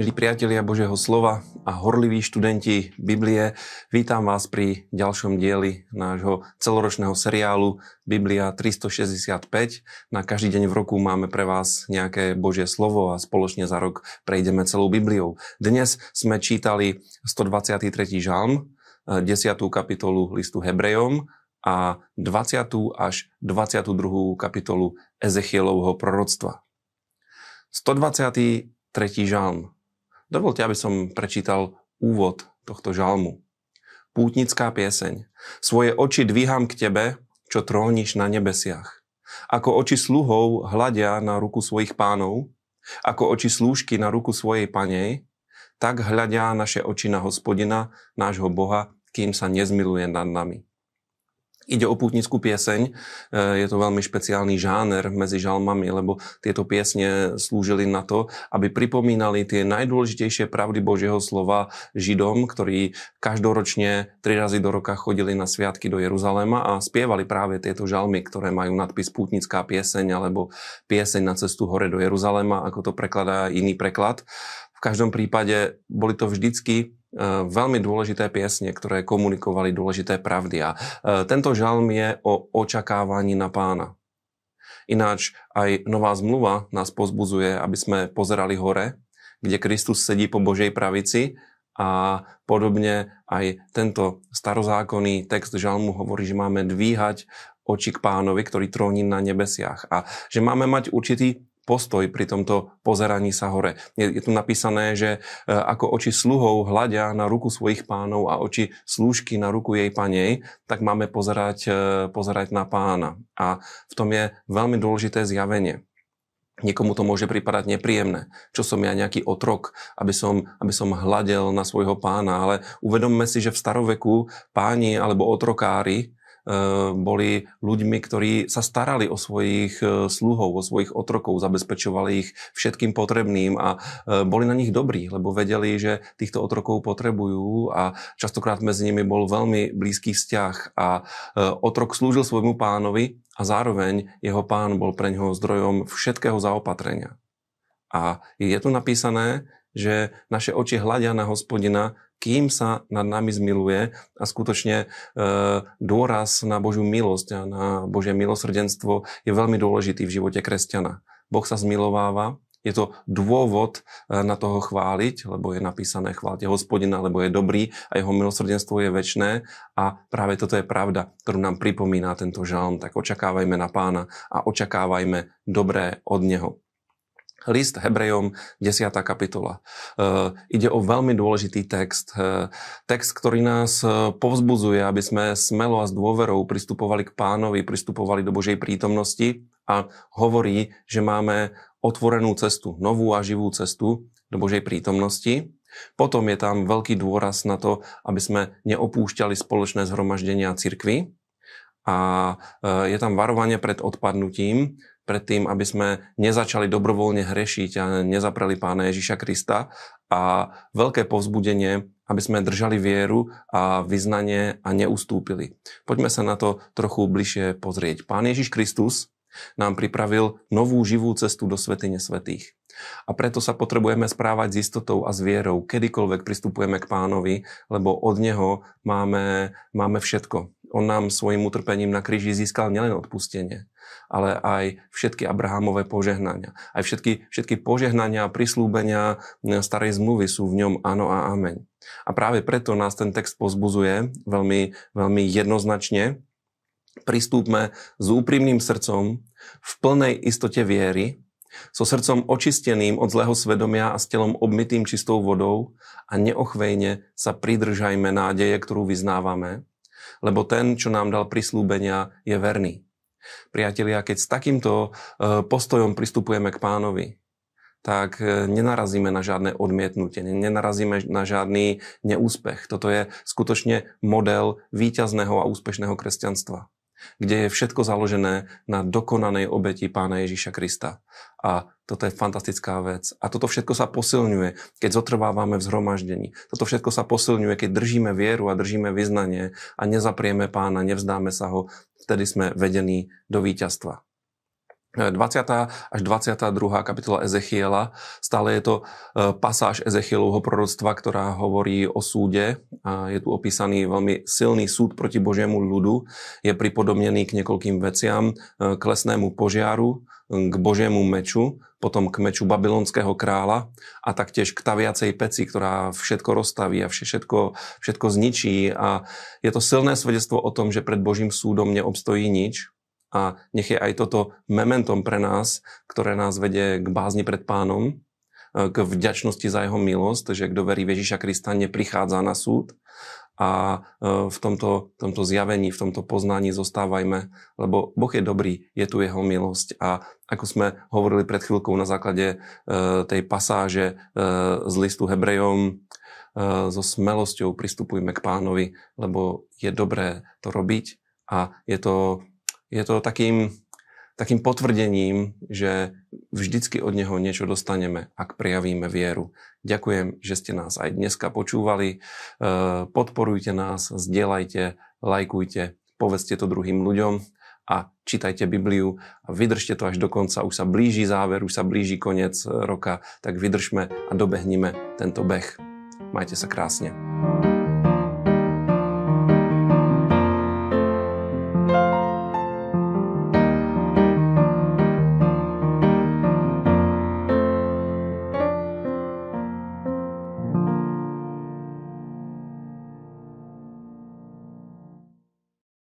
Milí priatelia Božieho slova a horliví študenti Biblie, vítam vás pri ďalšom dieli nášho celoročného seriálu Biblia 365. Na každý deň v roku máme pre vás nejaké Božie slovo a spoločne za rok prejdeme celou Bibliou. Dnes sme čítali 123. žalm, 10. kapitolu listu Hebrejom a 20. až 22. kapitolu Ezechielovho proroctva. 123. žalm Dovolte, aby som prečítal úvod tohto žalmu. Pútnická pieseň. Svoje oči dvíham k tebe, čo tróniš na nebesiach. Ako oči sluhov hľadia na ruku svojich pánov, ako oči slúžky na ruku svojej panej, tak hľadia naše oči na hospodina, nášho Boha, kým sa nezmiluje nad nami. Ide o pútnickú pieseň, e, je to veľmi špeciálny žáner medzi žalmami, lebo tieto piesne slúžili na to, aby pripomínali tie najdôležitejšie pravdy Božieho slova Židom, ktorí každoročne tri razy do roka chodili na sviatky do Jeruzalema a spievali práve tieto žalmy, ktoré majú nadpis Pútnická pieseň alebo pieseň na cestu hore do Jeruzalema, ako to prekladá iný preklad. V každom prípade boli to vždycky veľmi dôležité piesne, ktoré komunikovali dôležité pravdy. A e, tento žalm je o očakávaní na pána. Ináč aj nová zmluva nás pozbuzuje, aby sme pozerali hore, kde Kristus sedí po Božej pravici a podobne aj tento starozákonný text žalmu hovorí, že máme dvíhať oči k pánovi, ktorý tróni na nebesiach a že máme mať určitý postoj pri tomto pozeraní sa hore. Je, je tu napísané, že e, ako oči sluhov hľadia na ruku svojich pánov a oči slúžky na ruku jej panej, tak máme pozerať, e, pozerať na pána. A v tom je veľmi dôležité zjavenie. Niekomu to môže pripadať nepríjemné. Čo som ja nejaký otrok, aby som, aby som hľadel na svojho pána. Ale uvedomme si, že v staroveku páni alebo otrokári boli ľuďmi, ktorí sa starali o svojich e, sluhov, o svojich otrokov, zabezpečovali ich všetkým potrebným a e, boli na nich dobrí, lebo vedeli, že týchto otrokov potrebujú a častokrát medzi nimi bol veľmi blízky vzťah a otrok slúžil svojmu pánovi a zároveň jeho pán bol pre neho zdrojom všetkého zaopatrenia. A je tu napísané, že naše oči hľadia na hospodina, kým sa nad nami zmiluje a skutočne e, dôraz na Božiu milosť a na Božie milosrdenstvo je veľmi dôležitý v živote kresťana. Boh sa zmilováva, je to dôvod e, na toho chváliť, lebo je napísané chválte hospodina, lebo je dobrý a jeho milosrdenstvo je väčné a práve toto je pravda, ktorú nám pripomína tento žalm, tak očakávajme na pána a očakávajme dobré od neho. List Hebrejom, 10. kapitola. E, ide o veľmi dôležitý text. E, text, ktorý nás e, povzbudzuje, aby sme smelo a s dôverou pristupovali k pánovi, pristupovali do Božej prítomnosti a hovorí, že máme otvorenú cestu, novú a živú cestu do Božej prítomnosti. Potom je tam veľký dôraz na to, aby sme neopúšťali spoločné zhromaždenia cirkvy. A je tam varovanie pred odpadnutím, pred tým, aby sme nezačali dobrovoľne hrešiť a nezapreli pána Ježiša Krista a veľké povzbudenie, aby sme držali vieru a vyznanie a neustúpili. Poďme sa na to trochu bližšie pozrieť. Pán Ježiš Kristus nám pripravil novú živú cestu do svetine svetých. A preto sa potrebujeme správať s istotou a s vierou, kedykoľvek pristupujeme k pánovi, lebo od neho máme, máme všetko. On nám svojim utrpením na kríži získal nielen odpustenie, ale aj všetky Abrahamové požehnania. Aj všetky, všetky požehnania a prislúbenia starej zmluvy sú v ňom áno a ameň. A práve preto nás ten text pozbuzuje veľmi, veľmi jednoznačne. Pristúpme s úprimným srdcom v plnej istote viery, so srdcom očisteným od zlého svedomia a s telom obmytým čistou vodou a neochvejne sa pridržajme nádeje, ktorú vyznávame, lebo ten, čo nám dal prislúbenia, je verný. Priatelia, keď s takýmto e, postojom pristupujeme k pánovi, tak e, nenarazíme na žiadne odmietnutie, nenarazíme na žiadny neúspech. Toto je skutočne model víťazného a úspešného kresťanstva kde je všetko založené na dokonanej obeti pána Ježíša Krista. A toto je fantastická vec. A toto všetko sa posilňuje, keď zotrvávame v zhromaždení. Toto všetko sa posilňuje, keď držíme vieru a držíme vyznanie a nezaprieme pána, nevzdáme sa ho, vtedy sme vedení do víťazstva. 20. až 22. kapitola Ezechiela. Stále je to e, pasáž Ezechielovho proroctva, ktorá hovorí o súde. Je tu opísaný veľmi silný súd proti Božiemu ľudu. Je pripodobnený k niekoľkým veciam, e, k lesnému požiaru, k Božiemu meču, potom k meču babylonského kráľa a taktiež k taviacej peci, ktorá všetko rozstaví a všetko, všetko zničí. A je to silné svedectvo o tom, že pred Božím súdom neobstojí nič, a nech je aj toto mementom pre nás, ktoré nás vedie k bázni pred pánom, e, k vďačnosti za jeho milosť, že kto verí Ježiša Krista neprichádza na súd. A e, v tomto, tomto zjavení, v tomto poznaní zostávajme, lebo Boh je dobrý, je tu jeho milosť. A ako sme hovorili pred chvíľkou na základe e, tej pasáže z listu Hebrejom, so smelosťou pristupujme k pánovi, lebo je dobré to robiť a je to je to takým, takým potvrdením, že vždycky od neho niečo dostaneme, ak prejavíme vieru. Ďakujem, že ste nás aj dneska počúvali. E, podporujte nás, zdieľajte, lajkujte, povedzte to druhým ľuďom a čítajte Bibliu a vydržte to až do konca. Už sa blíži záver, už sa blíži koniec roka, tak vydržme a dobehnime tento beh. Majte sa krásne.